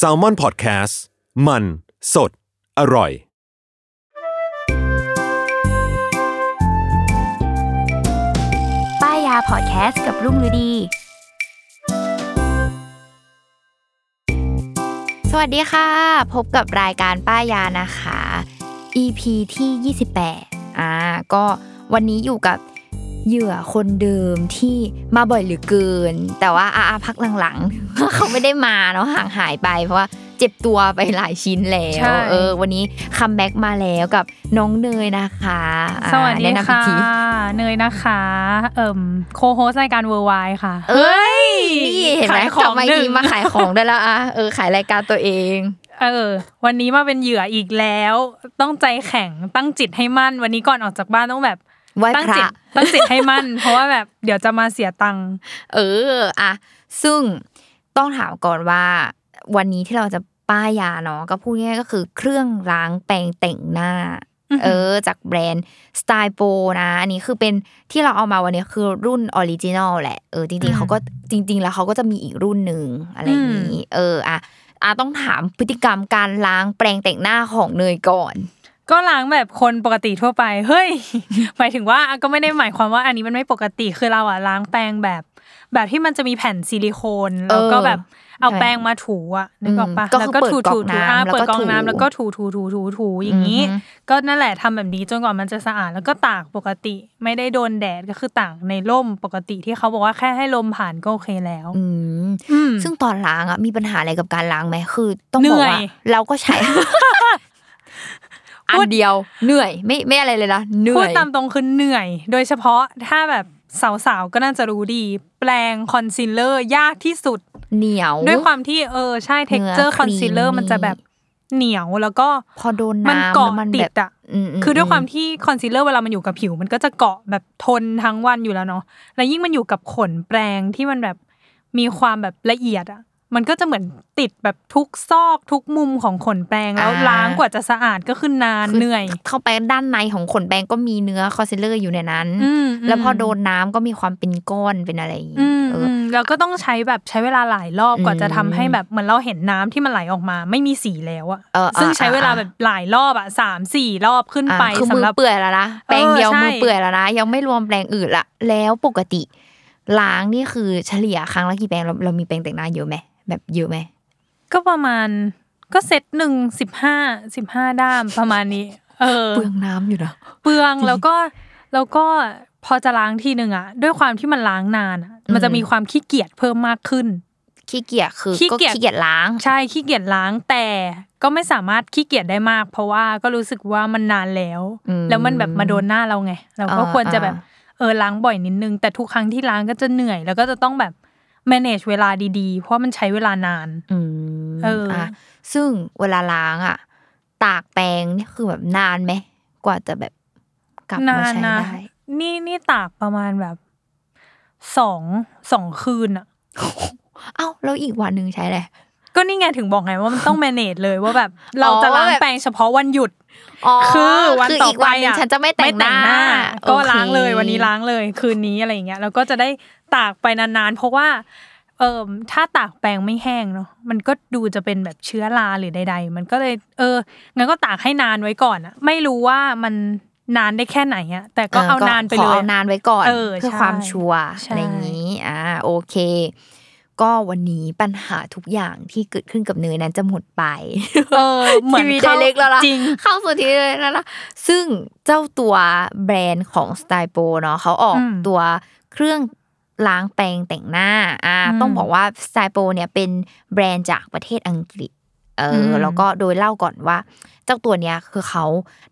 s a l ม o n PODCAST มัน สด อร่อย ป้ายยาพอดแคสต์กับรุ่งฤดี สวัสดีค่ะ พบกับรายการป้ายยานะคะ EP ที่ 28 อ่า ก็วันนี้อยู่กับ เหยื่อคนเดิมที่มาบ่อยเหลือเกิน แต่ว่าอาพักหลังๆเขาไม่ได้มาเนาะห่างหายไปเพราะว่าเจ็บตัวไปหลายชิ้นแล้วใช่เออ วันนี้ comeback มาแล้วกับน้องเนยนะคะอ่าสวัสดีแนะนำอีกค่ะทีเนยนะคะ เอ่ม co-host รายการเวอร์ไวค่ะ เอ้ยนี่เห็นไหมขายของกลับมาอีกทีหนึ่ทีงมาขายของได้แล้วอะเออขายรายการตัวเองเออ วันนี้มาเป็นเหยื่ออีกแล้ว ต้องใจแข็งตั้งจิตให้มั่น วันนี้ก่อนออกจากบ้านต้องแบบไหว้ ตั้งพระจิตตั้งจิตให้มั่น เพราะว่าแบบเดี๋ยวจะมาเสียตังค์เอออะซึ่งต้องถามก่อนว่า วันนี้ที่เราจะป้ายยาเนาะก็พูดง่ายๆก็คือเครื่องล้างแปรงแต่งหน้าเออจากแบรนด์ StylPro นะ อันนี้คือเป็นที่เราเอามาวันนี้คือรุ่น original แหละเออจริงๆเขาก็จริง ๆ แล้วเขาก็จะมีอีกรุ่นหนึ่งอะไรอย่างนี้ เอออะอะต้องถามพฤติกรรมการล้างแปรงแต่งหน้าของเนยก่อน ก็ล้างแบบคนปกติทั่วไป เฮ้ย หมายถึงว่าก็ไม่ได้หมายความว่าอันนี้มันไม่ปกติ คือเราอะล้างแปรงแบบ แบบที่มันจะมีแผ่นซิลิโคนแล้วก็แบบเอาใช่แป้งมาถูอะนึกออกปะอืมก็แล้วคือก็เปิดถูก๊อกถูถูน้ำอ่าแล้วก็เปิดกรองถูน้ำแล้วก็ถูถูถูถูถูอย่างนี้อือฮึก็นั่นแหละทำแบบนี้จนกว่ามันจะสะอาดแล้วก็ตากปกติ ไม่ได้โดนแดดก็คือตากในร่มปกติที่เขาบอกว่าแค่ให้ลมผ่านก็โอเคแล้วอืมอืมซึ่งตอนล้างอะมีปัญหาอะไรกับการล้างไหมคือ ต้องบอกว่าเหนื่อยเราก็ใช้ พูดอันเดียวเหนื่อยไม่ไม่อะไรเลยนะเหนื่อยพูดตามตรงคือเหนื่อย โดยเฉพาะถ้าแบบสาวๆก็น่าจะรู้ดี แปรงคอนซีลเลอร์ยากที่สุดเหนียว ด้วยความที่เออใช่ texture concealer มันจะแบบเหนียวแล้วก็พอโดนมันน้ำเกาะแล้วมันติดแบบอะอืมคือด้วยความที่คอนซีลเลอร์เวลามันอยู่กับผิว มันก็จะเกาะแบบทนทั้งวันอยู่แล้วเนาะแล้วยิ่งมันอยู่กับขนแปรงที่มันแบบมีความแบบละเอียดอะ มันก็จะเหมือนติดแบบทุกซอกทุกมุมของขนแปรงแล้วล้างกว่าจะสะอาดก็คือนานคือเหนื่อย เข้าไปด้านในของขนแปรงก็มีเนื้อคอนซีลเลอร์อยู่ในนั้นอืมแล้วพอมโดนน้ำก็มีความเป็นก้อนเป็นอะไรอย่างงี้อืมเอออมแล้วก็ต้องใช้แบบใช้เวลาหลายรอบกว่าอืมจะทำให้แบบเหมือนเราเห็นน้ำที่มันไหลออกมา ไม่มีสีแล้วอะเออซึ่งอ่าใช้เวลาอ่าแบบหลายรอบอะสามสี่รอบขึ้นอะไปคือมืสำอหรับเปื่อยแล้วนะแปรงเดียวเออใช่มือเปื่อยแล้วนะยังไม่รวมแปรงอื่นละแล้วปกติล้างนี่คือเฉลี่ยครั้งละกี่แปรงเราเรามีแปรงแต่งหน้าเยอะไหม แบบเยอะไหมก็ประมาณก็เซตหนึ่งสิบห้าสิบห้าด้ามประมาณนี้ เออเปลืองน้ำอยู่นะเปลืองแล้วก็แล้วก็พอจะล้างทีหนึ่งอะด้วยความที่มันล้างนานอะมันจะมีความขี้เกียจเพิ่มมากขึ้น ขี้เกียจคือขี้ก็เกียจขี้เกียจล้าง ใช่ขี้เกียจล้างแต่ก็ไม่สามารถขี้เกียจได้มาก เพราะว่าก็รู้สึกว่ามันนานแล้วอืมแล้วมันแบบมาโดนหน้าเราไง เราก็อ่าควรจะแบบอ่าเออล้างบ่อยนิดนึง แต่ทุกครั้งที่ล้างก็จะเหนื่อย แล้วก็จะต้องแบบ manage เวลาดีๆ เพราะมันใช้เวลานานอืมเอออะซึ่งเวลาล้างอะ ตากแปรงนี่คือแบบนานไหมกว่าจะแบบกลับมาใช้นะได้ นี่นี่ตากประมาณแบบสองสองคืนอะเอ้าแล้วอีกวันหนึ่งใช้อะไรก็นี่ไงถึงบอกไงว่ามันต้อง manage เลยว่าแบบ เราจะอ๋อล้างแบบแปรงเฉพาะวันหยุดอ๋อ คือวันคือต่ออีกไปวันหนึงอะฉันจะไม่แต่งหน้า ก็โอคล้างเลยวันนี้ล้างเลยคืนนี้อะไรอย่างเงี้ยแล้วก็จะได้ตากไปนานๆ เพราะว่าเออถ้าตากแปรงไม่แห้งเนาะมันก็ดูจะเป็นแบบเชื้อราหรือใด ๆ มันก็เลย เอองั้นก็ตากให้นานไว้ก่อนอะไม่รู้ว่ามันนานได้แค่ไหนอะแต่ก็เอานานไปขเลอยเอานานไว้ก่อนเออเพื่อใช่ความชัวร์ใช่อะไรอย่างนี้อ่าโอเค ก็วันนี้ปัญหาทุกอย่างที่เกิดขึ้นกับเนยนั้นจะหมดไปเออเหมือนทีวีเข้าไดเรกแล้วนะจริงเข้าสู่ทีวีไดเรกแล้วนะซึ่งเจ้าตัวแบรนด์ของสไตล์โปเนาะเขาออกอืมตัวเครื่องล้างแปรงแต่งหน้าอ่าอืมต้องบอกว่าสไตล์โปเนี่ยเป็นแบรนด์จากประเทศอังกฤษ เอออมแล้วก็โดยเล่าก่อนว่า เจ้าตัวเนี้ยคือเขา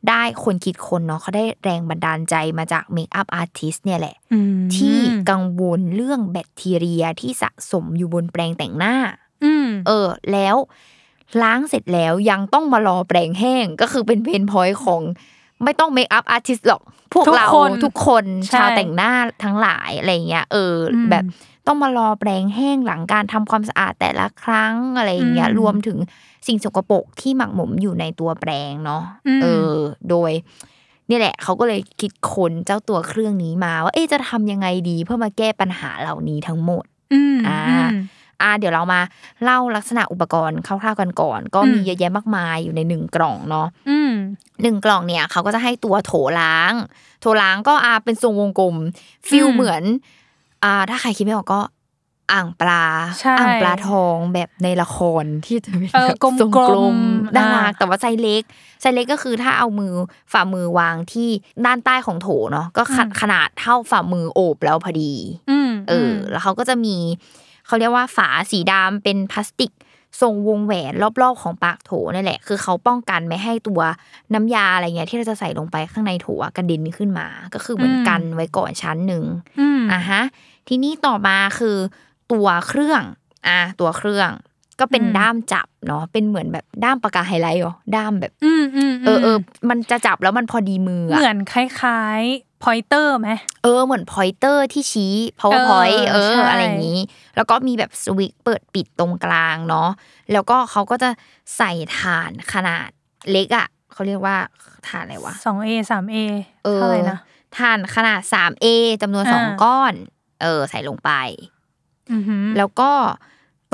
ได้คนคิดคนเนาะเขาได้แรงบันดาลใจมาจาก makeup artist เนี่ยแหละอืมที่กังวลเรื่องแบคทีเรียที่สะสมอยู่บนแปรงแต่งหน้าอืมเออ แล้วล้างเสร็จแล้วยังต้องมารอแปรงแห้งก็คือเป็น pain point ของไม่ต้อง makeup artist หรอก พวกเราทุกคนทุกคนใช่ชาวแต่งหน้าทั้งหลายอะไรเงี้ยเอออมแบบ ต้องมารอแปรงแห้งหลังการทำความสะอาดแต่ละครั้งอะไรอย่างเงี้ยอืมรวมถึงสิ่งสกปรกที่หมักหมมอยู่ในตัวแปรงเนาะอืมเออ โดยนี่แหละเขาก็เลยคิดค้นเจ้าตัวเครื่องนี้มาว่า เอ๊ะจะทำยังไงดีเพื่อมาแก้ปัญหาเหล่านี้ทั้งหมดอืมอ่าอืมอ่าเดี๋ยวเรามาเล่าลักษณะอุปกรณ์คร่าวๆกันก่อน ก็มีอืมเยอะแยะมากมายอยู่ในหนึ่งกล่องเนาะอืมหนึ่งกล่องเนี่ยเขาก็จะให้ตัวโถล้าง โถล้างก็อาเป็นทรงวงกลม feel อืมเหมือน อ่าถ้าใครคิดไม่ออกก็อ่างปลาใช่อ่างปลาทองแบบในละครที่จะเป็นเออแบบกลมๆทรงกลมน่ารักอ่าแต่ว่าไซส์เล็กไซส์เล็กก็คือถ้าเอามือฝ่ามือวางที่ด้านใต้ของโถเนาะก็ขนขนาดเท่าฝ่ามือโอบแล้วพอดีอืมเออ แล้วเขาก็จะมีเขาเรียกว่าฝาสีดำเป็นพลาสติกทรงวงแหวนรอบๆของปากโถนั่นแหละ คือเขาป้องกันไม่ให้ตัวน้ำยาอะไรเงี้ยที่เราจะใส่ลงไปข้างในโถอะกระเด็นขึ้นมา ก็คือเหมือนกันไว้ก่อนชั้นหนึ่งอืมอะฮะ ทีนี้ต่อมาคือตัวเครื่องอะตัวเครื่อง ก็เป็นอืมด้ามจับเนาะเป็นเหมือนแบบด้ามปากกาไฮไลท์เหรอด้ามแบบอืมอืมเออเออมันจะจับแล้วมันพอดีมืออะเหมือนคล้ายๆ pointer ไหมเออเหมือน pointer ที่ชี้ PowerPoint เอเอออใช่อะไรอย่างนี้ แล้วก็มีแบบสวิตช์เปิดปิดตรงกลางเนาะแล้วก็เขาก็จะใส่ฐานขนาดเล็กอะเขาเรียกว่าฐานอะไรวะสองเอสามเอเออเท่าไหร่นะฐานขนาด 3A จำนวนสองอ่าก้อน เออ ใส่ลงไปอือหือแล้วก็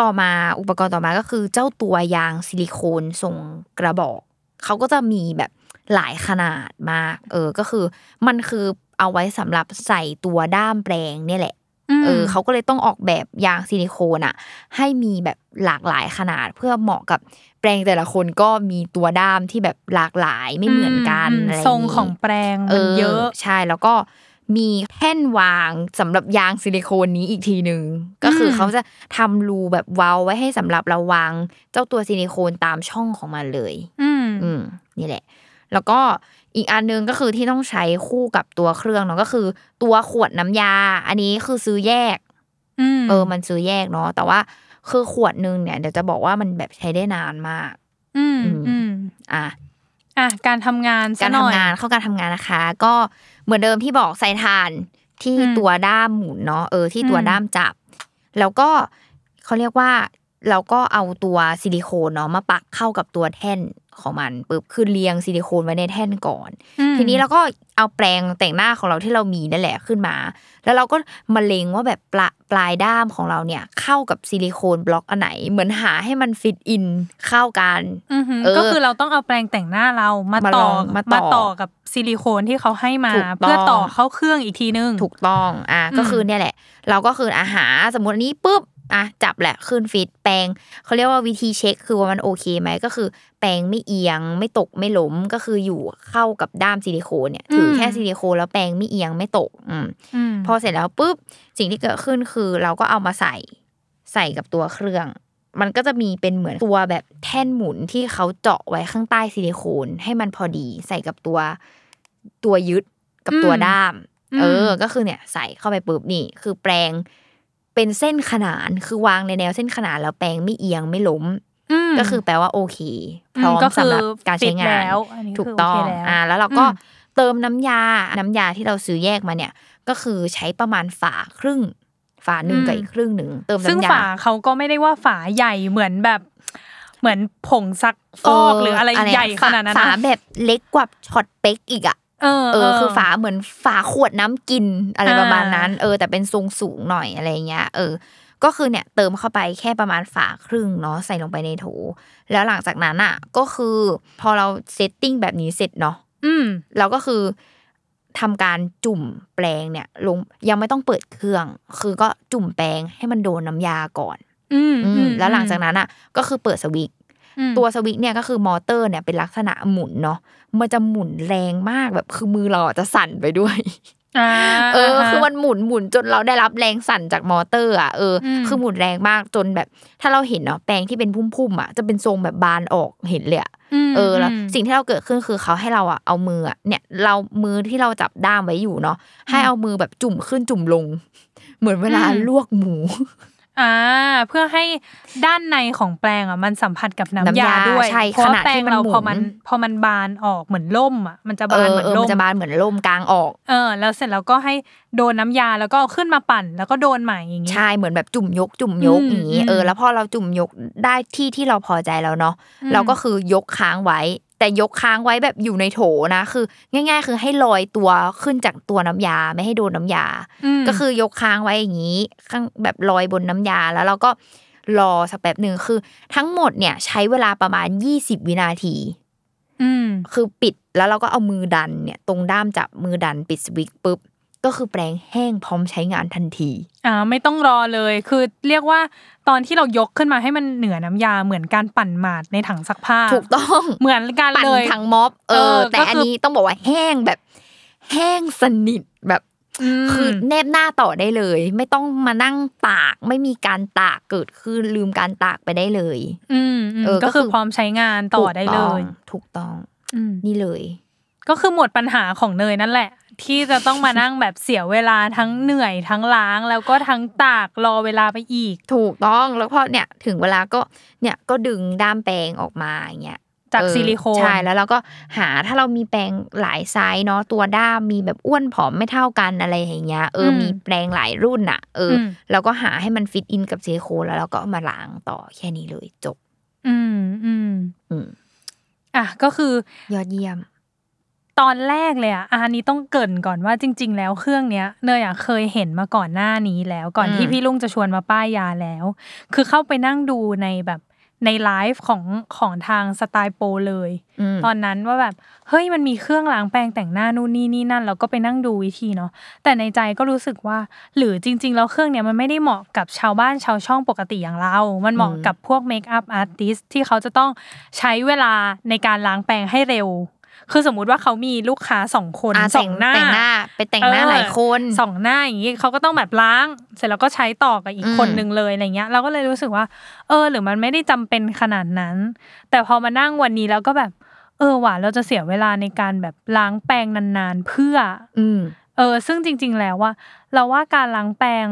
ต่อมาอุปกรณ์ต่อมาก็คือ เจ้าตัวยางซิลิโคนทรงกระบอก เขาก็จะมีแบบหลายขนาดมาก เออก็คือ มันคือเอาไว้สำหรับใส่ตัวด้ามแปลงเนี่ยแหละมเออเขาก็เลยต้องออกแบบยางซิลิโคนอะให้มีแบบหลากหลายขนาดเพื่อเหมาะกับแปลงแต่ละคนก็มีตัวด้ามที่แบบหลากหลายไม่เหมือนกันมอะไรทรงของแปลงมันเยอะใช่แล้วก็ มีแท่นวางสำหรับยางซิลิโคนนี้อีกทีหนึ่งก็คืออมเขาจะทำรูแบบเว้าไว้ให้สำหรับเราวางเจ้าตัวซิลิโคนตามช่องของมันเลย อืมอืมนี่แหละ แล้วก็อีกอันหนึงก็คือที่ต้องใช้คู่กับตัวเครื่องเนาะก็คือ ตัวขวดน้ำยา อันนี้คือซื้อแยกอืมเออ มันซื้อแยกเนาะแต่ว่าคือขวดหนึงเนี่ยเดี๋ยวจะบอกว่ามันแบบใช้ได้นานมาก อืมอืมอืมอะอะการทำงานการซะหน่อยทำงานเข้าการทำงานนะคะ ก็ เหมือนเดิมที่บอกใส่ถ่านที่อืมตัวด้ามหมุนเนาะเออที่ตัวอืมด้ามจับ แล้วก็เขาเรียกว่าเราก็เอาตัวซิลิโคนเนาะมาปักเข้ากับตัวแท่น ของมันปึ๊บคือเรียงซิลิโคนไว้ในแท่นก่อนอืมทีนี้เราก็เอาแปรงแต่งหน้าของเราที่เรามีนั่นแหละขึ้นมา แล้วเราก็มาเล็งว่าแบบปลาปลายด้ามของเราเนี่ย เข้ากับซิลิโคนบล็อกอันไหน เหมือนหาให้มัน fit in เข้ากันอือหือเออก็คือเราต้องเอาแปรงแต่งหน้าเรามามาต่ลอองมาต่อมาต่อกับซิลิโคนที่เขาให้มาถูกต้องเพื่อต่อเข้าเครื่องอีกทีนึง ถูกต้องอะอืมก็คือเนี่ยแหละ เราก็คืออาหารสมมติอันนี้ปุ๊บ อะจับแหละขึ้นฟิตแปรงเขาเรียกว่าวิธีเช็ค คือว่ามันโอเคไหมก็คือ แปรงไม่เอียง ไม่ตกไม่ล้มก็คืออยู่เข้ากับด้ามซิลิโคนเนี่ยถืออมแค่ซิลิโคนแล้วแปรงไม่เอียงไม่ตกอืมอืมพอเสร็จแล้วปุ๊บสิ่งที่เกิดขึ้นคือเราก็เอามาใส่ใส่กับตัวเครื่อง มันก็จะมีเป็นเหมือนตัวแบบแท่นหมุนที่เขาเจาะไว้ข้างใต้ซิลิโคนให้มันพอดี ใส่กับตัวตัวยึดกับตัวอืมด้ามอืมเออ ก็คือเนี่ย ใส่เข้าไปปุ๊บนี่ คือแปลง เป็นเส้นขนานคือวางในแนวเส้นขนานแล้วแปลงไม่เอียงไม่ล้มมก็คือแปลว่าโอเคพอืมร้อมก็คือสำหรับการใช้งานฟิตแล้วอันนี้ถูกคือต้องโอเคแล้วอ่าแล้วเราก็อืมเติมน้ำยาน้ำยาที่เราซื้อแยกมาเนี่ย ก็คือใช้ประมาณฝาครึ่ง ฝาหนึ่งกับอีกครึ่งหนึ่งเติมซึ่งน้ำยาฝาเขาก็ไม่ได้ว่าฝาใหญ่เหมือนแบบเหมือนผงซักฟอกหรืออะไระใหญ่ขนาดนั้นฝานะแบบเล็กกว่าช็อตเป๊กอีกอะ เออเออคือฝาเหมือนฝาขวดน้ำกินอะไรอ่าประมาณนั้น เออ แต่เป็นทรงสูงหน่อยอะไรเงี้ย เออ ก็คือเนี่ยเติมเข้าไปแค่ประมาณฝาครึ่งเนาะใส่ลงไปในโถ แล้วหลังจากนั้นอะ ก็คือ พอเรา setting แบบนี้เสร็จเนาะอืมเราก็คือทำการจุ่มแปรงเนี่ยลงยังไม่ต้องเปิดเครื่อง คือก็จุ่มแปรงให้มันโดนน้ำยาก่อน อืมอือืมมแล้วหลังจากนั้นอะ ก็คือเปิดสวิตช์อืม ตัวสวิตช์เนี่ยก็คือมอเตอร์เนี่ยเป็นลักษณะหมุนเนาะมันจะหมุนแรงมากแบบคือมือเราอะจะสั่นไปด้วยอ่าเออ คือมันหมุนหมุนจนเราได้รับแรงสั่นจากมอเตอร์อะเอออมคือหมุนแรงมากจนแบบ ถ้าเราเห็นเนาะแปลงที่เป็นพุ่มๆอะจะเป็นทรงแบบบานออกเห็นเลยอะมเออแล้วมสิ่งที่เราเกิดขึ้นคือเขาให้เราอะเอามืออะเนี่ย เรามือที่เราจับด้ามไว้อยู่เนาะให้เอามือแบบจุ่มขึ้นจุ่มลง เหมือนเวลาอืมลวกหมู อ่าเพื่อให้ด้านในของแปลงอะมันสัมผัสกับน้ำน้ำยายาด้วยใช่เพราะขว่าณะแปลที่งมันเราหมุนพอมันพอมันบานออกเหมือนล่มอะมันจะเอบานอเหมือนเออล่มันมจะบานเหมือนลมกลางออก เออ แล้วเสร็จแล้วก็ให้โดนน้ำยาแล้วก็เอาขึ้นมาปั่น แล้วก็โดนใหม่อย่างงี้ใช่เหมือนแบบจุ่มยก จุ่มยกอืมอย่างนี้อืมเออแล้วพอเราจุ่มยกได้ที่ที่เราพอใจแล้วเนาะอืมเราก็คือยกค้างไว้ แต่ยกค้างไว้แบบอยู่ในโถนะ คือ ง่าย ๆ คือให้ลอยตัวขึ้นจากตัวน้ำยาไม่ให้โดนน้ำยามก็คือยกค้างไว้อย่างนี้ ข้างแบบลอยบนน้ำยาแล้วเราก็รอสักแป๊บหนึ่งคือ ทั้งหมดเนี่ย ใช้เวลาประมาณ20วินาทีอืมคือปิดแล้วเราก็เอามือดันเนี่ย ตรงด้ามจับมือดันปิดสวิตช์ปุ๊บ ก็คือแปรงแห้งพร้อมใช้งานทันที อ่าไม่ต้องรอเลยคือเรียกว่าตอนที่เรายกขึ้นมาให้มันเหนือน้ำยาเหมือนการปั่นหมาดในถังซักผ้า ถูกต้องเหมือนกันปั่นเลยทั้งม็อบเอเอออแต่ก็อันคือนี้ต้องบอกว่าแห้งแบบ แห้งสนิทแบบมคือแนบหน้าต่อได้เลย ไม่ต้องมานั่งตากไม่มีการตากเกิดขึ้นลืมการตากไปได้เลย อืมอืมเออก็ก็คืคืออพร้อมใช้งานต่อได้เลย ถูกต้องอืมนี่เลย ก็คือหมดปัญหาของเนยนั่นแหละ ที่จะต้องมานั่งแบบเสียเวลาทั้งเหนื่อยทั้งล้าง แล้วก็ทั้งตากรอเวลาไปอีก ถูกต้องแล้วพอเนี่ยถึงเวลาก็เนี่ยก็ดึงด้ามแปรงออกมาอย่างเงี้ยจากเออซิลิโคนใช่แล้วเราก็หาถ้าเรามีแปรงหลายไซส์เนาะตัวด้ามมีแบบอ้วนผอมไม่เท่ากันอะไรอย่างเงี้ยเอออมมีแปรงหลายรุ่นอะเอออมเราก็หาให้มัน fit in กับซิลิโคนแล้วเราก็เอามาล้างต่อแค่นี้เลยจบ อืมอืมอืมอะก็คือยอดเยี่ยม ตอนแรกเลยอะอันนี้ต้องเกริ่นก่อนว่าจริง ๆ แล้วเครื่องเนี้ยเนยอะเคยเห็นมาก่อนหน้านี้แล้วก่อนอืมที่พี่ลุงจะชวนมาป้ายยาแล้ว คือเข้าไปนั่งดูในแบบในไลฟ์ของของทางสไตล์โปรเลยอืมตอนนั้นว่าแบบเฮ้ยมันมีเครื่องล้างแปรงแต่งหน้านู่นนี่นี่นั่นเราก็ไปนั่งดูวิธีเนาะแต่ในใจก็รู้สึกว่า หรือจริง ๆ แล้วเครื่องเนี้ยมันไม่ได้เหมาะกับชาวบ้านชาวช่องปกติอย่างเรา มันเหมาะอืมกับพวกเมคอัพอาร์ติสที่เขาจะต้องใช้เวลาในการล้างแปรงให้เร็ว คือสมมุติว่าเขามีลูกค้าสองคนอะสแต่องงหน้าแต่งหน้า ไปแต่งหน้าเออหลายคนสองหน้าอย่างนี้เขาก็ต้องแบบล้าง เสร็จแล้วก็ใช้ต่อกับอีกอืมคนนึงเลยอะไรเงี้ย เราก็เลยรู้สึกว่า เออ หรือมันไม่ได้จำเป็นขนาดนั้น แต่พอมานั่งวันนี้แล้วก็แบบ เออว่ะเราจะเสียเวลาในการแบบล้างแปรงนานๆเพื่อ อืมเออ ซึ่งจริง ๆ แล้วว่า เราว่าการล้างแปรง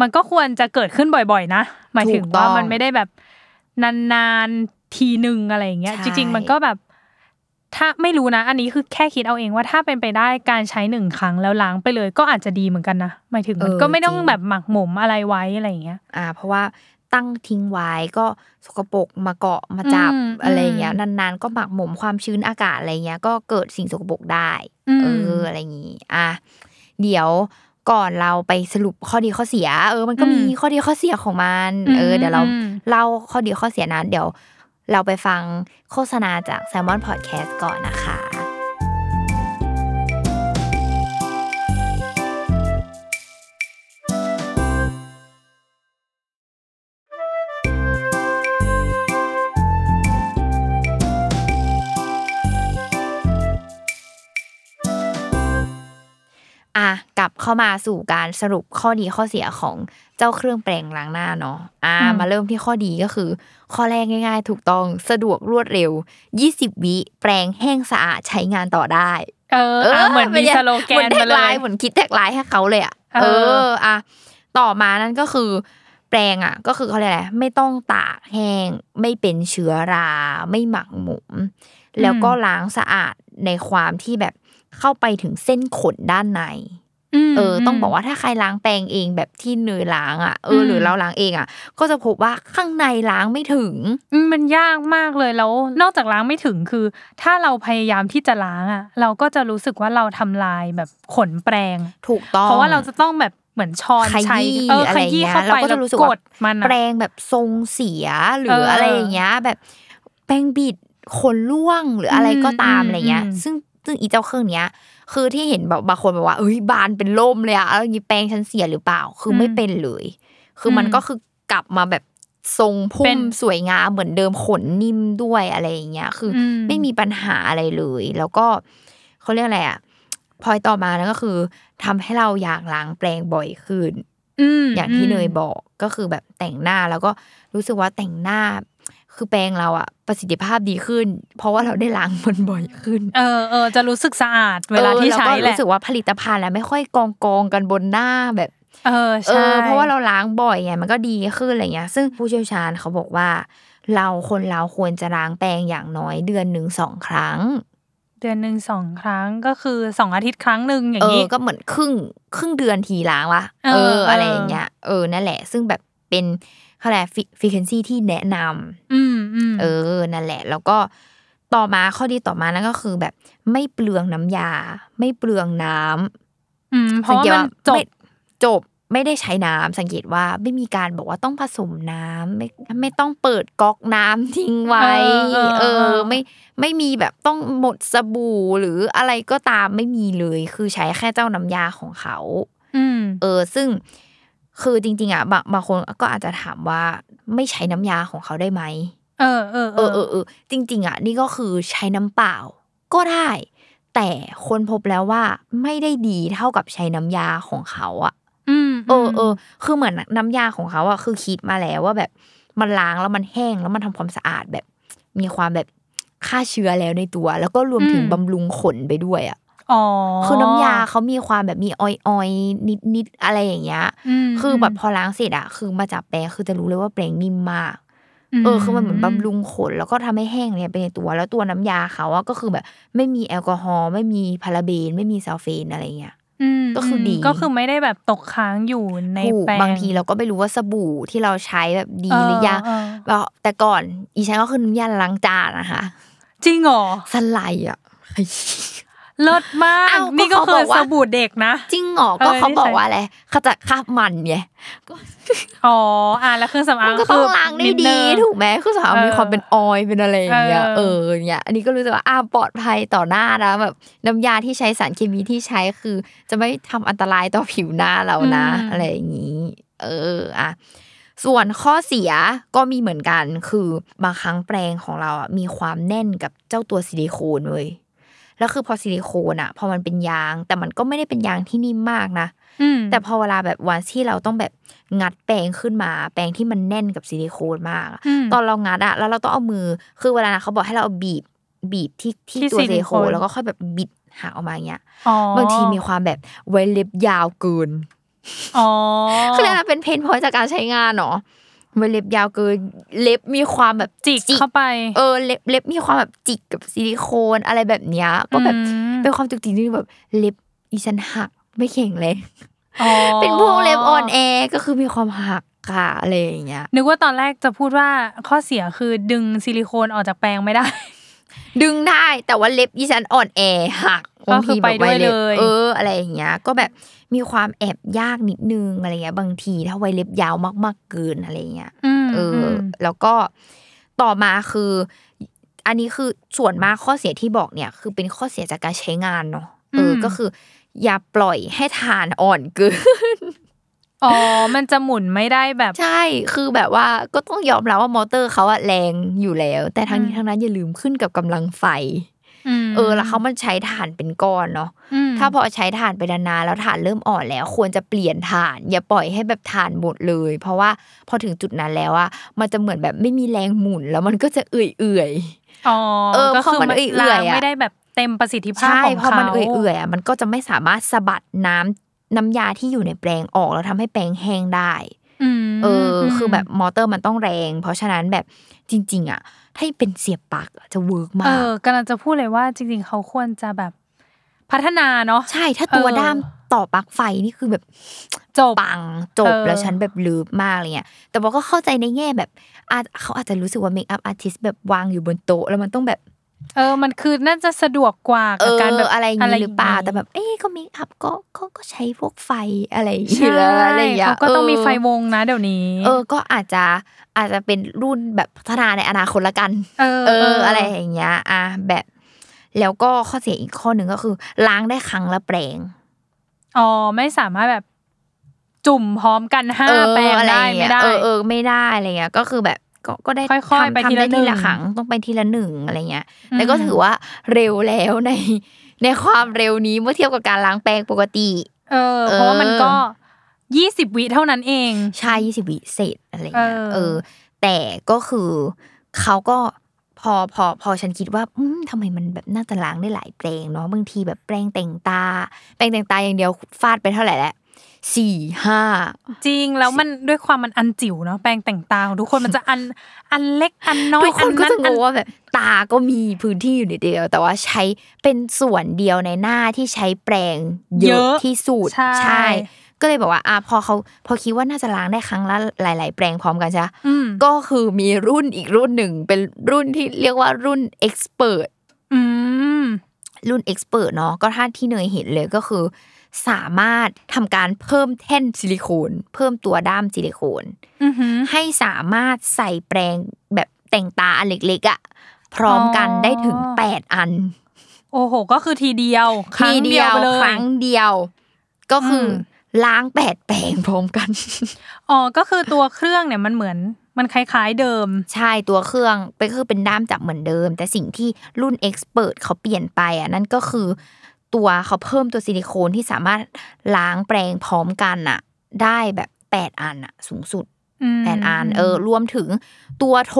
มันก็ควรจะเกิดขึ้นบ่อยๆ นะ หมายถึงถูกต้ว่าองมันไม่ได้แบบนานๆทีหนึ่งอะไรอย่างเงี้ยใช่จริง ๆ มันก็แบบ ถ้าไม่รู้นะ อันนี้คือแค่คิดเอาเองว่าถ้าเป็นไปได้การใช้หนึ่งครั้งแล้วล้างไปเลย ก็อาจจะดีเหมือนกันนะหมายถึงมันก็ไม่ต้องแบบหมักหมมอะไรไว้อะไรอย่างเงี้ย อ่า เพราะว่าตั้งทิ้งไว้ก็สกปรกมาเกาะมาจับอืมอะไรอย่างเงี้ยอืมนานๆ ก็หมักหมมความชื้นอากาศอะไรเงี้ย ก็เกิดสิ่งสกปรกได้อืมเอออะไรอย่างงี้อะเดี๋ยวก่อนเราไปสรุปข้อดีข้อเสีย เออ มันก็มีข้อดีข้อเสียของมัน เออ เดี๋ยวเราอืมเล่าข้อดีข้อเสียนั้น เดี๋ยว เราไปฟังโฆษณาจาก Salmon Podcast ก่อนนะคะอะ เข้ามาสู่การสรุปข้อดีข้อเสียของเจ้าเครื่องแปรงล้างหน้าเนาะอะอืมมาเริ่มที่ข้อดีก็คือ ข้อแรกง่าย ๆ ถูกต้องสะดวกรวดเร็ว 20 วิแปรงแห้งสะอาดใช้งานต่อได้ เอออะเหมือนมีป็ไงสโลแกเหมือนนแท็มากเลไลยน์เหมือนคิดแท็กไลน์ให้เขาเลยอะเออเอออะต่อมานั่นก็คือแปรงอะก็คือเขาเรียกอะไรไม่ต้องตากแห้ง ไม่เป็นเชื้อรา ไม่หมักหมม แล้วก็ล้างสะอาดในความที่แบบเข้าไปถึงเส้นขนด้านในม เออ ต้องบอกว่าถ้าใครล้างแปรงเองแบบที่เนยล้างอะเออหรือมเราล้างเองอะ ก็จะพบว่าข้างในล้างไม่ถึงอืมมันยากมากเลยแล้ว นอกจากล้างไม่ถึงคือ ถ้าเราพยายามที่จะล้างอะ เราก็จะรู้สึกว่าเราทำลายแบบขนแปรงถูกต้องเพราะว่าเราจะต้องแบบเหมือนช้อนขยี้ใช้เอออะไรขยี้เงี้ยเข้าเราไปก็แล้จะวรู้สึกกว่าดมันอะแปรงแบบทรงเสียหรือเออออะไรอย่างเงี้ยแบบแปรงบิดขนล่วงหรืออะไรก็ตามอืมอะไรเงี้ยอืมซึ่งซึ่งอีเจ้าเครื่องเนี้ย คือที่เห็นแบบบางคนบอกว่าเอ้ยบานเป็นล่มเลยอะแล้วอย่างงี้แปรงฉันเสียหรือเปล่า คือไม่เป็นเลย คือมันอืมก็คือกลับมาแบบทรงพุ่เป็มนสวยงามเหมือนเดิมขนนิ่มด้วยอะไรอย่างเงี้ย คืออมไม่มีปัญหาอะไรเลย แล้วก็เขาเรียกอะไรอะพอยต่อมานั่นก็คือทำให้เราอยากล้างแปรงบ่อยขึ้นมอย่างที่มเนยบอกก็คือแบบแต่งหน้าแล้วก็รู้สึกว่าแต่งหน้า คือแปรงเราอะประสิทธิภาพดีขึ้น เพราะว่าเราได้ล้างมันบ่อยขึ้น เออเออจะรู้สึกสะอาดเวลาที่ใช้ออแหแล้ละวก็รู้สึกว่าผลิตภัณฑ์แล้วไม่ค่อยกองกองๆกันบนหน้าแบบ เออเอใช่อเพราะว่าเราล้างบ่อยไงมันก็ดีขึ้นอะไรเงี้ย ซึ่งผู้เชี่ยวชาญเขาบอกว่า เราคนเราควรจะล้างแปรงอย่างน้อยเดือนหนึ่งสองครั้ง เดือนหนึ่งสองครั้งก็คือสองอาทิตย์ครั้งหนึ่งอย่าเองอนี้ก็เหมือนครึ่งครึ่งเดือนทีล้างวะเออเอออะไรเออออย่างเงี้ยเออนั่นแหละ ซึ่งแบบเป็น เขาเรียกฟรีเควนซีที่แนะนำอืมอืมเออ นั่นแหละ แล้วก็ต่อมาข้อดีต่อมานั่นก็คือแบบไม่เปลืองน้ำยา ไม่เปลืองน้ำอืมเพราะว่ามันจบไม่จบไม่ได้ใช้น้ำสังเกตว่าไม่มีการบอกว่าต้องผสมน้ำไม่ไม่ต้องเปิดก๊อกน้ำทิ้งไว้เออเออเอเอออ ไม่ไม่มีแบบต้องหมดสบู่หรืออะไรก็ตามไม่มีเลย คือใช้แค่เจ้าน้ำยาของเขาอืมเออ ซึ่ง คือจริง ๆอะบางบางคนก็อาจจะถามว่าไม่ใช้น้ำยาของเขาได้ไหมเออเออเออเออเออจริง ๆ อะ นี่ก็คือใช้น้ำเปล่า ก็ได้ แต่คนพบแล้วว่าไม่ได้ดีเท่ากับใช้น้ำยาของเขาอะอืมเออเออคือเหมือนน้ำยาของเขาอะคือคิดมาแล้วว่าแบบมันล้างแล้วมันแห้งแล้วมันทำความสะอาดแบบ มีความแบบฆ่าเชื้อแล้วในตัว แล้วก็รวมถึงบำรุงขนไปด้วยอะอ๋อ คือน้ำยาเขามีความแบบมีออยออยนิดนิดๆอะไรอย่างเงี้ยมคือแบบพอล้างเสร็จอะคือมาจับแปรงคือจะรู้เลยว่าแปรงนิ่มมากเออคือมันเหมือนบำรุงขนแล้วก็ทำให้แห้งเนี่ยไปในตัว แล้วตัวน้ำยาเขาอะก็คือแบบ ไม่มีแอลกอฮอล์ไม่มีพาราเบน ไม่มีซัลเฟตอะไรเงี้ยมก็คือดีก็คือไม่ได้แบบตกค้างอยู่ในขนแปรงบางทีเราก็ไม่รู้ว่าสบู่ที่เราใช้แบบดีหรือยังเออแล้วแต่ก่อนอีฉันก็คือน้ำยาล้างจานนะคะจริงเหรอสไลด์อะ เลิศมากอ้าวก็นี่ก็เขาคืบออกว่าสบู่เด็กนะ จริงเหรอก็เออเขาบอกนี่ใช่ว่าอะไรเขาจะคราบมันไงอ๋ออะแล้วเครื่องสำอามังนก็ต้องคือล้างได้นิดีเนอร์ถูกไหมคือสาวเออมีความเป็นออยล์เป็นอะไรอย่างเงี้ยเอเอออเนี่ยอันนี้ก็รู้สึกว่าอ้าวปลอดภัยต่อหน้านะแบบน้ำยาที่ใช้สารเคมีที่ใช้คือ จะไม่ทำอันตรายต่อผิวหน้าเรานะ อะไรอย่างนี้ เอออะส่วนข้อเสียก็มีเหมือนกันคือบางครั้งแปรงของเราอะมีความแน่นกับเจ้าตัวซิลิโคนเว้ย แล้วคือพอซิลิโคนอะพอมันเป็นยาง แต่มันก็ไม่ได้เป็นยางที่นิ่มมากนะอืมแต่พอเวลาแบบวันที่เราต้องแบบงัดแปรงขึ้นมา แปรงที่มันแน่นกับซิลิโคนมากอะมตอนเรางัดอะแล้วเราต้องเอามือคือเวลานะเขาบอกให้เราเอาบีบบีบที่ที่ที่ตัวซิซิลิลิโคโคนนแล้วก็ค่อยแบบบิดหักออกมาอย่างเงี้ยอ๋อบางทีมีความแบบ why เล็บยาวเกินอ๋อคือเรียกว่าเป็น pain point จากการใช้งานเนาะ why เล็บยาวเกินเล็บมีความแบบจิกเข้าไป เออเล็บเล็บมีความแบบจิกกับซิลิโคนอะไรแบบเนี้ยก็แบบอืมเป็นความจุกจิกที่แบบเล็บอีฉันหักไม่แข็งเลยอ๋อเป็นพวกเล็บอ่อนแอก็คือมีความหักค่ะอะไรอย่างเงี้ยนึกว่าตอนแรกจะพูดว่าข้อเสียคือดึงซิลิโคนออกจากแปรงไม่ได้ ดึงได้แต่ว่าเล็บอีฉันอ่อนแอหักก็คือไปด้วยบางทีแบบเลยเอออะไรอย่างเงี้ย ก็แบบมีความแอบยากนิดนึงอะไรเงี้ย บางทีถ้าไวเล็บยาวมากๆเกินอะไรเงี้ยมเอออ แล้วก็ต่อมาคือ อันนี้คือส่วนมากข้อเสียที่บอกเนี่ย คือเป็นข้อเสียจากการใช้งานเนาะเอออมก็คือ อย่าปล่อยให้ฐานอ่อนเกิน อ๋อ มันจะหมุนไม่ได้แบบ ใช่ คือแบบว่าก็ต้องยอมรับว่ามอเตอร์เขาอะแรงอยู่แล้ว แต่ทั้งนี้อืมทั้งนั้นอย่าลืมขึ้นกับกำลังไฟมเออแล้วเขามันใช้ถ่านเป็นก้อนเนาะมถ้าพอใช้ถ่านไปนานๆแล้วถ่านเริ่มอ่อนแล้ว ควรจะเปลี่ยนถ่าน อย่าปล่อยให้แบบถ่านหมดเลย เพราะว่าพอถึงจุดนั้นแล้วอะมันจะเหมือนแบบไม่มีแรงหมุนแล้วมันก็จะเอื่อยอ๋อเออก็พอคือมันมันเอื่อยๆล้างอะไม่ได้แบบเต็มประสิทธิๆภาพใช่ของพอเขามันเอื่อยๆอะมันก็จะไม่สามารถสะบัดน้ำ น้ำยาที่อยู่ในแปรงออกแล้วทำให้แปรงแห้งได้มเอออ คือแบบมอเตอร์มันต้องแรง เพราะฉะนั้นแบบจริง ๆ อะ ถ้าเป็นเสียบปลั๊กอะจะเวิร์กเอมากอกำลังจะพูดเลยว่าจริง ๆ เขาควรจะแบบพัฒนาเนาะใช่ถ้าตัวเออด้ามต่อปลั๊กไฟนี่คือแบบจบปังจบเออแล้วฉันแบบลืบมากอะไรเงี้ยแต่บอกก็เข้าใจในแง่แบบอาจเขาอาจจะรู้สึกว่าเมคอัพอาร์ติสแบบวางอยู่บนโต๊ะแล้วมันต้องแบบ เออ มันคือน่าจะสะดวกกว่าเอกับอการแบบอะไรอย่างนี้หรือเปล่าย่งงี้แต่แบบ เอ๊ะก็เมคอัพก็ก็ก็ใช้พวกไฟอะไรอย่างใช่เงี้ยอะไรอย่างเงี้ยเขาก็ต้องมีเไฟวงนะเดี๋ยวนี้ เออ ก็อาจจะอาจจะเป็นรุ่นแบบพัฒนาในอนาคตละกันเออเออ อะไรอย่างเงี้ย อะแบบ แล้วก็ข้อเสียอีกข้อหนึ่งก็คือ ล้างได้ครั้งละแปรงอ๋อ ไม่สามารถแบบจุ่มพร้อมกันห้าเออแปลงอะไรได้อย่างไม่เงี้ยได้ เออเออไม่ได้อะไรเงี้ย ก็คือแบบ ก็ก็ได้ค่อยๆทำไปทีทำละได้ทีหนึ่ละงครั้งต้องไปทีละหนึ่งอะไรเงี้ยอืมแต่ก็ถือว่าเร็วแล้วในในความเร็วนี้เมื่อเทียบกับการล้างแปรงปกติ เออ เพราะว่ามันก็ยี่สิบวิเท่านั้นเองใช่ยี่สิบวิเศษอะไรเงี้ยเออเออ แต่ก็คือเขาก็พอพอพอฉันคิดว่าอืมทำไมมันแบบน่าจะล้างได้หลายแปรงเนาะบางทีแบบแปรงแต่งตา แปรงแต่งตาอย่างเดียวฟาดไปเท่าไหร่แล้ว สี่ห้าจริงแล้วมันด้วยความมันอันจิ๋วเนาะแปรงแต่งตาของทุกคนมันจะอันอันเล็กอันน้อยทุกคนก็อัจะงงว่าแบบตาก็มีพื้นที่อยู่นิดเดียว แต่ว่าใช้เป็นส่วนเดียวในหน้าที่ใช้แปรงเยอะที่สุดใช่ก็เลยบอกว่าอะพอเขาพอคิดว่าน่าจะล้างได้ครั้งละหลาย ๆ แปรงพร้อมกันใช่ปะอืมก็คือมีรุ่นอีกรุ่นหนึ่งเป็นรุ่นที่เรียกว่ารุ่น expert อืมรุ่น expert เนาะก็ถ้าที่เนยเห็นเลยก็คือ สามารถทำการเพิ่มแท่นซิลิโคน เพิ่มตัวด้ามซิลิโคนอือหือให้สามารถใส่แปรงแบบแต่งตาอันเล็กๆอะพร้อมกันอ๋อได้ถึงแปดอัน โอ้โห ก็คือทีเดียวครั้ทีงเดีเดียยววไปเลยครั้งเดียว ก็คืออมล้างแปดแปรงพร้อมกันอ๋อก็คือตัวเครื่องเนี่ยมันเหมือนมันคล้ายๆเดิม ใช่ตัวเครื่องไปก็คือเป็นด้ามจับเหมือนเดิม แต่สิ่งที่รุ่น Expert เขาเปลี่ยนไปอะนั่นก็คือ ตัวเขาเพิ่มตัวซิลิโคนที่สามารถล้างแปรงพร้อมกันอะได้แบบแปดอันอะสูงสุดอืมแปดอันเออรวมถึงตัวโถ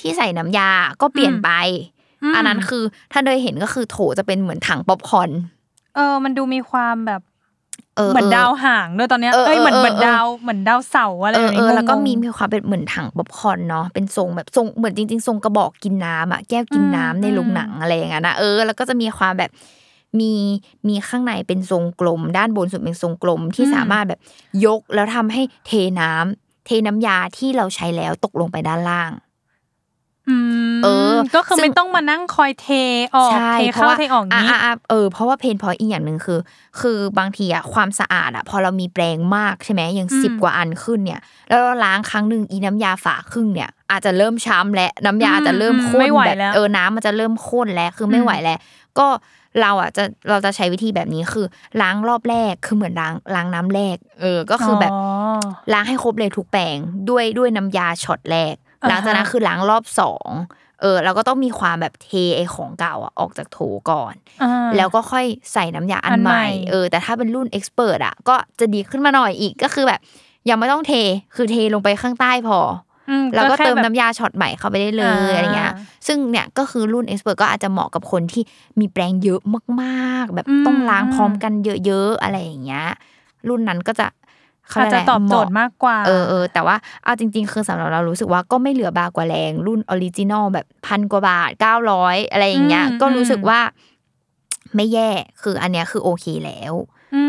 ที่ใส่น้ำยาก็เปลี่ยนไปอืมอันนั้นคือถ้าเคยเห็นก็คือโถจะเป็นเหมือนถังป๊อปคอร์นเออ มันดูมีความแบบเออเหมือนดาวหางด้วยตอนเนี้ยเออเอ้ยเหมือนเออเหมือนเออดาวเหมือนดาวเสาร์อะไรเออแบบเอนี้อแล้วก็งงๆมีมีความเป็นเหมือนถังป๊อปคอร์นเนาะเป็นทรงแบบทรงเหมือนจริง ๆ ทรงกระบอกกินน้ำอะแก้วกินน้ำอืมในโรงหนังอะไรอย่างเงี้ยนะเออแล้วก็จะมีความแบบ มีมีข้างในเป็นทรงกลม ด้านบนสุดเป็นทรงกลมที่อืมสามารถแบบยกแล้วทำให้เทน้ำเทน้ำยาที่เราใช้แล้วตกลงไปด้านล่างอืมเออ ก็คือซึ่งไม่ต้องมานั่งคอยเทออกใช่เทเพเข้าราะว่าเทออกนี้ะะะเออเพราะว่าเพนพอยอีกอย่างหนึ่งคือ คือบางทีอะความสะอาดอะพอเรามีแปรงมากใช่ไหมอย่างอืมสิบกว่าอันขึ้นเนี่ย แล้วเราล้างครั้งหนึ่งอีน้ำยาฝาครึ่งเนี่ย อาจจะเริ่มช้ำและน้ำยาอืมอาจจะเริ่มข้ไม่นไหวแบบแล้วเออน้ำมันจะเริ่มข้นแล้วคือไม่อืมไหวแล้วก็ เราอะจะเราจะใช้วิธีแบบนี้คือ ล้างรอบแรกคือเหมือนล้างล้างน้ำแรก เออ ก็คือแบบล้างให้ครบเลยทุกแปรงด้วยด้วยน้ำยาช็อตแรกอ่าฮะหลังจากนั้นคือล้างรอบสองเออเราก็ต้องมีความแบบเทไอของเก่าอะออกจากโถก่อนอ่าแล้วก็ค่อยใส่น้ำยาอันอันใหใหม่ม่เออแต่ถ้าเป็นรุ่นเอ็กซ์เพรสอะก็จะดีขึ้นมาหน่อยอีกก็คือแบบยังไม่ต้องเทคือเทลงไปข้างใต้พออือ แล้วก็แค่เติมแบบน้ำยาช็อตใหม่เข้าไปได้เลยอ่าอะไรเงี้ย ซึ่งเนี่ยก็คือรุ่น Express ก็อาจจะเหมาะกับคนที่มีแปรงเยอะมากๆ แบบอืมต้องล้างพร้อมอืมกันเยอะๆอะไรอย่างเงี้ย รุ่นนั้นก็จะเขาอาจเรียกจะอะไรตอบโจทย์เหะมากกว่า เออเออแต่ว่าเอาจริง ๆ คือสำหรับเรารู้สึกว่าก็ไม่เหลือบ่ากว่าแรง รุ่น Original แบบพันกว่าบาทเก้าร้อยอะไรอย่างเงี้ยอืมก็รู้สึกอืมว่า ไม่แย่คืออันเนี้ยคือโอเคแล้วม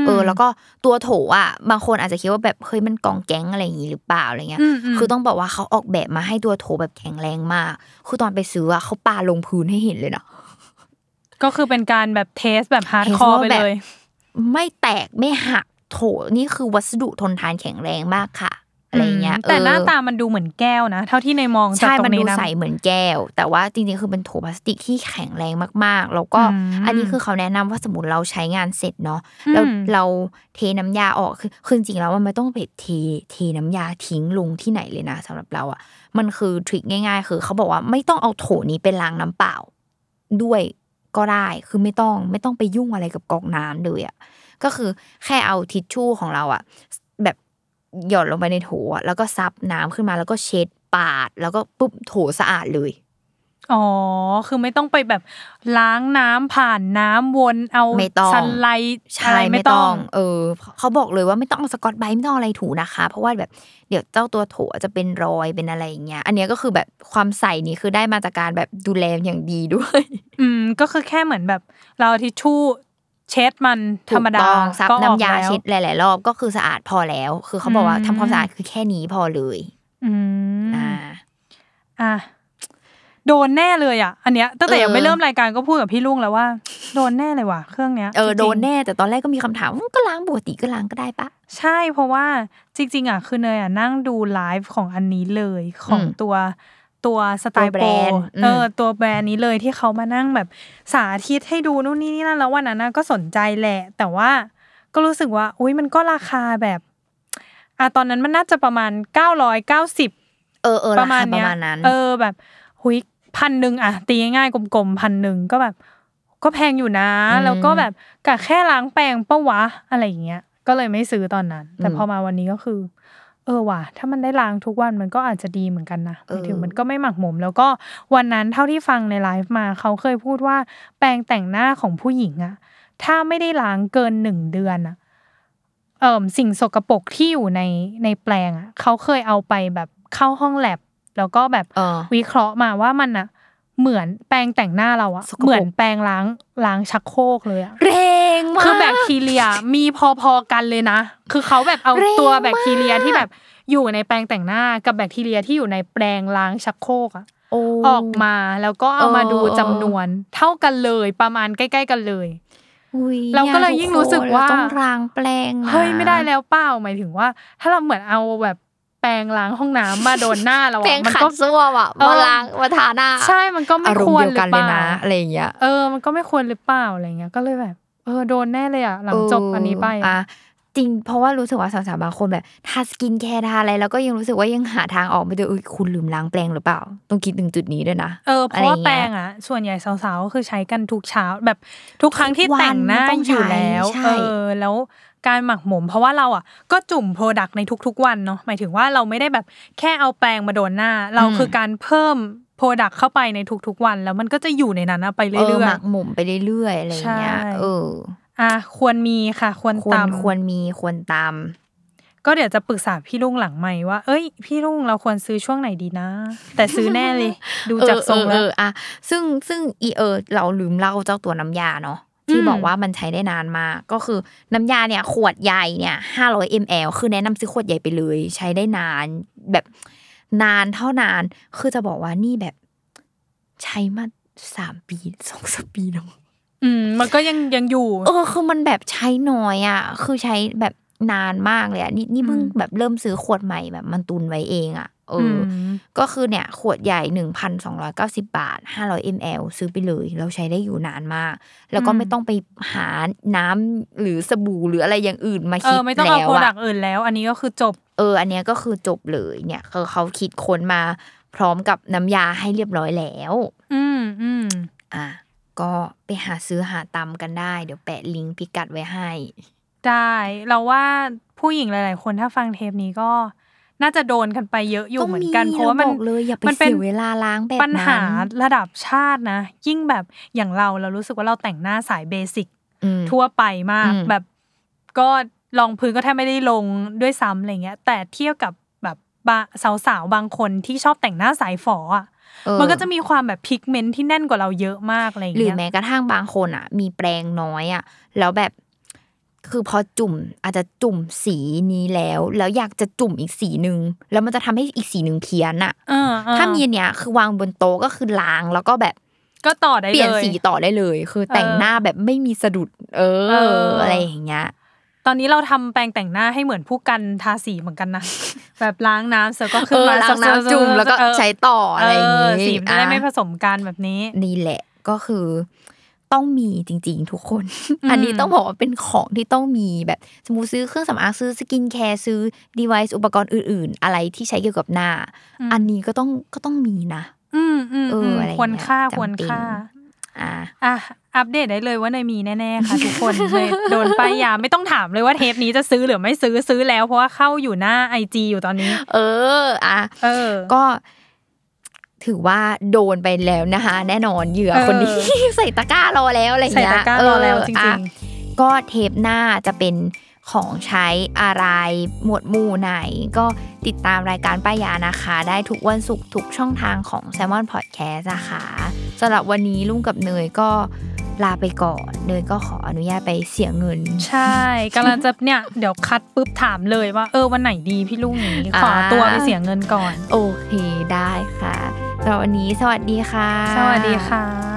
เออ แล้วก็ตัวโถอะบางคนอาจจะคิดว่าแบบเฮ้ยมันกองแก๊งอะไรอย่างงี้หรือเปล่าอะไรเงี้ยมมคือต้องบอกว่าเขาออกแบบมาให้ตัวโถแบบแข็งแรงมาก คือตอนไปซื้ออะเขาปาลงพื้นให้เห็นเลยนะก็คือเป็นการแบบ test แบบฮาร์ดเทสคอร์ว่าไปแบบเลย ไม่แตกไม่หักโถนี่คือวัสดุทนทานแข็งแรงมากค่ะ อะไรเงี้ยแต่หน้าเออตามันดูเหมือนแก้วนะ เท่าที่ในมองจากใช่ตรมันงนี้ดูนะใสเหมือนแก้ว แต่ว่าจริงๆคือเป็นโถพลาสติกที่แข็งแรงมากๆ แล้วก็อืมอันนี้คือเขาแนะนำว่าสมมติเราใช้งานเสร็จเนาะอืมแล้วเราเทน้ำยาออกคือคือจริงๆแล้วมันไม่ต้องไปเทเทน้ำยาทิ้งลงที่ไหนเลยนะสำหรับเราอะมันคือทริคง่าย ๆ คือเขาบอกว่าไม่ต้องเอาโถนี้ไปล้างน้ำเปล่าด้วยก็ได้คือไม่ต้องไม่ต้องไปยุ่งอะไรกับก๊อกน้ำเลยอะก็คือแค่เอาทิชชู่ของเราอะแบบ หย่อนลงไปในโถอะแล้วก็ซับน้ำขึ้นมาแล้วก็เช็ดปาด แล้วก็ปุ๊บโถสะอาดเลยอ๋อ คือไม่ต้องไปแบบล้างน้ำผ่านน้ำวนเอาไม่ต้องซันไลท์ใช่อะไรไม่ไม่ต้ต้อองงเออ เขาบอกเลยว่าไม่ต้องเอาสกอตไบรท์ไม่ต้องอะไรถูนะคะ เพราะว่าแบบเดี๋ยวเจ้าตัวโถจะเป็นรอยเป็นอะไรอย่างเงี้ย อันเนี้ยก็คือแบบความใสนี่คือได้มาจากการแบบดูแลอย่างดีด้วย อืม ก็คือแค่เหมือนแบบเราเอาทิชชู่ เช็ดมันธรรมดาถูกต้องซับก็ออกน้ำยาแล้วเช็ดหลาย ๆ รอบก็คือสะอาดพอแล้ว คือเขาบอกว่าอืมทำความสะอาดคือแค่นี้พอเลย อืมอ่าอะโดนแน่เลยอะ อันเนี้ยตั้งแต่เออยังไม่เริ่มรายการก็พูดกับพี่ลุงแล้วว่า โดนแน่เลยว่ะเครื่องเนี้ยเออจริงๆโดนแน่แต่ตอนแรกก็มีคำถามว่าก็ล้างปกติก็ล้างก็ได้ปะใช่เพราะว่าจริง ๆ อะคือเนยอะนั่งดูไลฟ์ของอันนี้เลยของอืมตัว ตัว StylPro ตัวแบโปรรนด์อืมเออตัวแบรนด์นี้เลยที่เขามานั่งแบบสาธิตให้ดูนู่นนี่นี่นั่นแล้ววันนั้นน่ะก็สนใจแหละ แต่ว่าก็รู้สึกว่าอุ้ยมันก็ราคาแบบอะตอนนั้นมันน่าจะประมาณเก้าร้อยเก้าสิบเออเออประมาณคปเนี้ระยมาณนั้นเออแบบหุยพันหนึ่งอะตีง่ายๆกลมๆพันหนึ่งก็แบบ ก็แพงอยู่นะอืมแล้วก็แบบกะแค่ล้างแปรงปะวะอะไรอย่างเงี้ยก็เลยไม่ซื้อตอนนั้น แต่อืมพอมาวันนี้ก็คือ เออว่ะถ้ามันได้ล้างทุกวันมันก็อาจจะดีเหมือนกันนะหเออมายถึงมันก็ไม่หมักหมม แล้วก็วันนั้นเท่าที่ฟังในไลฟ์มาเขาเคยพูดว่า แปรงแต่งหน้าของผู้หญิงอะถ้าไม่ได้ล้างเกินหนึ่งเดือนอะเอ่อสิ่งสกปรกที่อยู่ในในแปลงอะเขาเคยเอาไปแบบเข้าห้องแลบแล้วก็แบบเออวิเคราะห์มาว่ามันอะ เหมือนแปรงแต่งหน้าเราอะสกปรกเหมือนแปรงล้างล้างชักโครกเลยอะแรงมากคือแบคทีเรียมีพอๆกันเลยนะ คือเขาแบบเอาแรงตัวแบคทีเรียมากที่แบบอยู่ในแปรงแต่งหน้ากับแบคทีเรียที่อยู่ในแปรงล้างชักโครกอะโอ้ออกมาแล้วก็เอามาเออดูเออจำนวน เท่ากันเลยประมาณใกล้ ๆ กันเลยอุ๊ยเราก็เลยนี่ยิ่งรู้สึกว่าเรต้องรางแปลงนะเฮ้ยไม่ได้แล้วเปล่าหมายถึงว่า ถ้าเราเหมือนเอาแบบ แปรงล้างห้องน้ำมาโดนหน้าเราแปลอะงมันขัก็ดส้วมอะเออมาล้างมาทาหน้า ใช่มันก็ไม่อารมควณ์รเดียวหรือกันเปเลยล่านะอะไรอย่างเงี้ยเออมันก็ไม่ควรหรือเปล่าอะไรเงี้ยก็เลยแบบเออโดนแน่เลยอะหลังจบอันนี้ไปเอะ จริง เพราะว่ารู้สึกว่าสาวๆบางคนแบบทาสกินแคร์ทาอะไรแล้วก็ยังรู้สึกว่ายังหาทางออกไม่ได้เอ้ยคุณลืมล้างแปรงหรือเปล่า ต้องคิดถึงจุดนี้ด้วยนะเออเพราะว่าอะไรแปรเงี้ยงอะ ส่วนใหญ่สาวๆก็คือใช้กันทุกเช้าแบบทุกครั้งที่ทุกวันแต่งหน้าต้องใช้อยู่แล้วใช่เออแล้วการหมักหมม เพราะว่าเราอะก็จุ่ม product ในทุกๆวันเนาะหมายถึงว่าเราไม่ได้แบบแค่เอาแปรงมาโดนหน้า เราคือการเพิ่ม product เข้าไปในทุกๆวัน แล้วมันก็จะอยู่ในนั้นอะไปเอเรื่ออยหมักหมมไปเรื่อยๆอะไรอย่างเงี้ยใช่เออๆ อะควรมีค่ะ ควรควรตำควรมีควรตำก็เดี๋ยวจะปรึกษาพี่ลุงหลังไมค์ว่า เอ้ย พี่ลุงเราควรซื้อช่วงไหนดีนะ แต่ซื้อแน่เลย ดูจากทรงเอแล้อวเอออะซึ่งซึ่งอีเออ เราลืมเล่าเจ้าตัวน้ำยาเนาะที่อืมบอกว่ามันใช้ได้นานมากก็คือน้ำยาเนี่ย ขวดใหญ่เนี่ยห้าร้อยมลคือแนะนำซื้อขวดใหญ่ไปเลย ใช้ได้นานแบบนานเท่านาน คือจะบอกว่านี่แบบใช้มาสามปีสองสามปีแล้ว อืมมันก็ยังยังอยู่ เออคือมันแบบใช้น้อยอะ คือใช้แบบนานมากเลยอะนี่นี่เพิ่งอืมแบบเริ่มซื้อขวดใหม่แบบมันตุนไว้เองอะเอออมก็คือเนี่ย ขวดใหญ่หนึ่งพันสองร้อยเก้าสิบาทห้าร้อยมลซื้อไปเลย เราใช้ได้อยู่นานมาก แล้วก็อืมไม่ต้องไปหาน้ำหรือสบู่หรืออะไรอย่างอื่นมาเอคิดอไม่ต้องเอาแล้วโปรดัอะกต์อื่นแล้ว อันนี้ก็คือจบ เออ อันเนี้ยก็คือจบเลยเนี่ยคือเขาคิดค้นมาพร้อมกับน้ำยาให้เรียบร้อยแล้ว อืมอืมอะ ก็ไปหาซื้อหาตำกันได้ เดี๋ยวแปะลิงก์พิกัดไว้ให้ ได้เราว่าผู้หญิงหลาย ๆ คนถ้าฟังเทปนี้ก็น่าจะโดนกันไปเยอะอยู่เหมือนกัน เพราะว่ามันบอกเลยอย่าไปมันเป็นเสียเวลาล้างแบบปัญหานั้นระดับชาตินะ ยิ่งแบบอย่างเราเรารู้สึกว่าเราแต่งหน้าสายเบสิกอืมทั่วไปมากอืมแบบก็รองพื้นก็แทบไม่ได้ลงด้วยซ้ำอะไรเงี้ย แต่เทียบกับแบบบะสาวๆบางคนที่ชอบแต่งหน้าสายฝออะเออ มันก็จะมีความแบบพิกเมนต์ที่แน่นกว่าเราเยอะมากอะไรหรือเงี้ยแม้กระทั่งบางคนอะ มีแปรงน้อยอะ แล้วแบบคือพอจุ่มอาจจะจุ่มสีนี้แล้ว แล้วอยากจะจุ่มอีกสีหนึ่งแล้วมันจะทำให้อีกสีหนึ่งเพี้ยนอะเออเออถ้ามีอันเนี้ยคือวางบนโต๊ะก็คือล้างแล้วก็แบบก็ต่อได้เปลี่ยนเลยสีต่อได้เลย คือแต่งเออหน้าแบบไม่มีสะดุด เออเออออะไรอย่างเงี้ย ตอนนี้เราทำแปรงแต่งหน้าให้เหมือนพู่กันทาสีเหมือนกันนะแบบล้างน้ำเสร็จก็ขึ้นเออมาล้างน้ำจุ่มแล้วก็เออใช้ต่ออะไรอย่างเงี้ยสีมันจะได้ไม่ผอะสมกันแบบนี้ นี่แหละก็คือ ต้องมีจริง ๆ ทุกคนอืมอันนี้ต้องบอกว่าเป็นของที่ต้องมีแบบสมมติซื้อเครื่องสำอางซื้อสกินแคร์ซื้อ device อุปกรณ์อื่น ๆ อะไรที่ใช้เกี่ยวกับหน้า อันนี้ก็ต้องก็ต้องมีนะอืมอืมเออมอะไรอย่างเงี้ยควรค่าจำเป็นควรค่า อะอะอัปเดตได้เลยว่าเนยมีแน่ๆค่ะทุกคนเลยโดนป้ายยาไม่ต้องถามเลยว่าเทปนี้จะซื้อหรือไม่ซื้อซื้อแล้วเพราะว่าเข้าอยู่หน้าไอจอยู่ตอนนี้ เอออะเออ ก็ ถือว่าโดนไปแล้วนะคะ แน่นอนเหยื่อเออคนนี้ใส่ตะกร้ารอแล้วอะไรอย่างใส่เงี้ยตะกร้ารอแล้วเจริงอะก็เทปหน้าจะเป็น ของใช้อะไรหมวดหมู่ไหน ก็ติดตามรายการป้ายยานะคะ ได้ทุกวันศุกร์ทุกช่องทางของ s ซ l m o n Podcast นะคะสำหรับวันนี้ลุงกับเนยก็ลาไปก่อนเนยก็ขออนุญาตไปเสียเงินๆใช่กำลังจะเนี่ยเดี๋ยวคัดปุ๊บถามเลยว่า เออวันไหนดีพี่ลุงนี้ขออ่าตัวไปเสียเงินก่อน โอเคได้ค่ะสำหรับวันนี้สวัสดีค่ะ สวัสดีค่ะ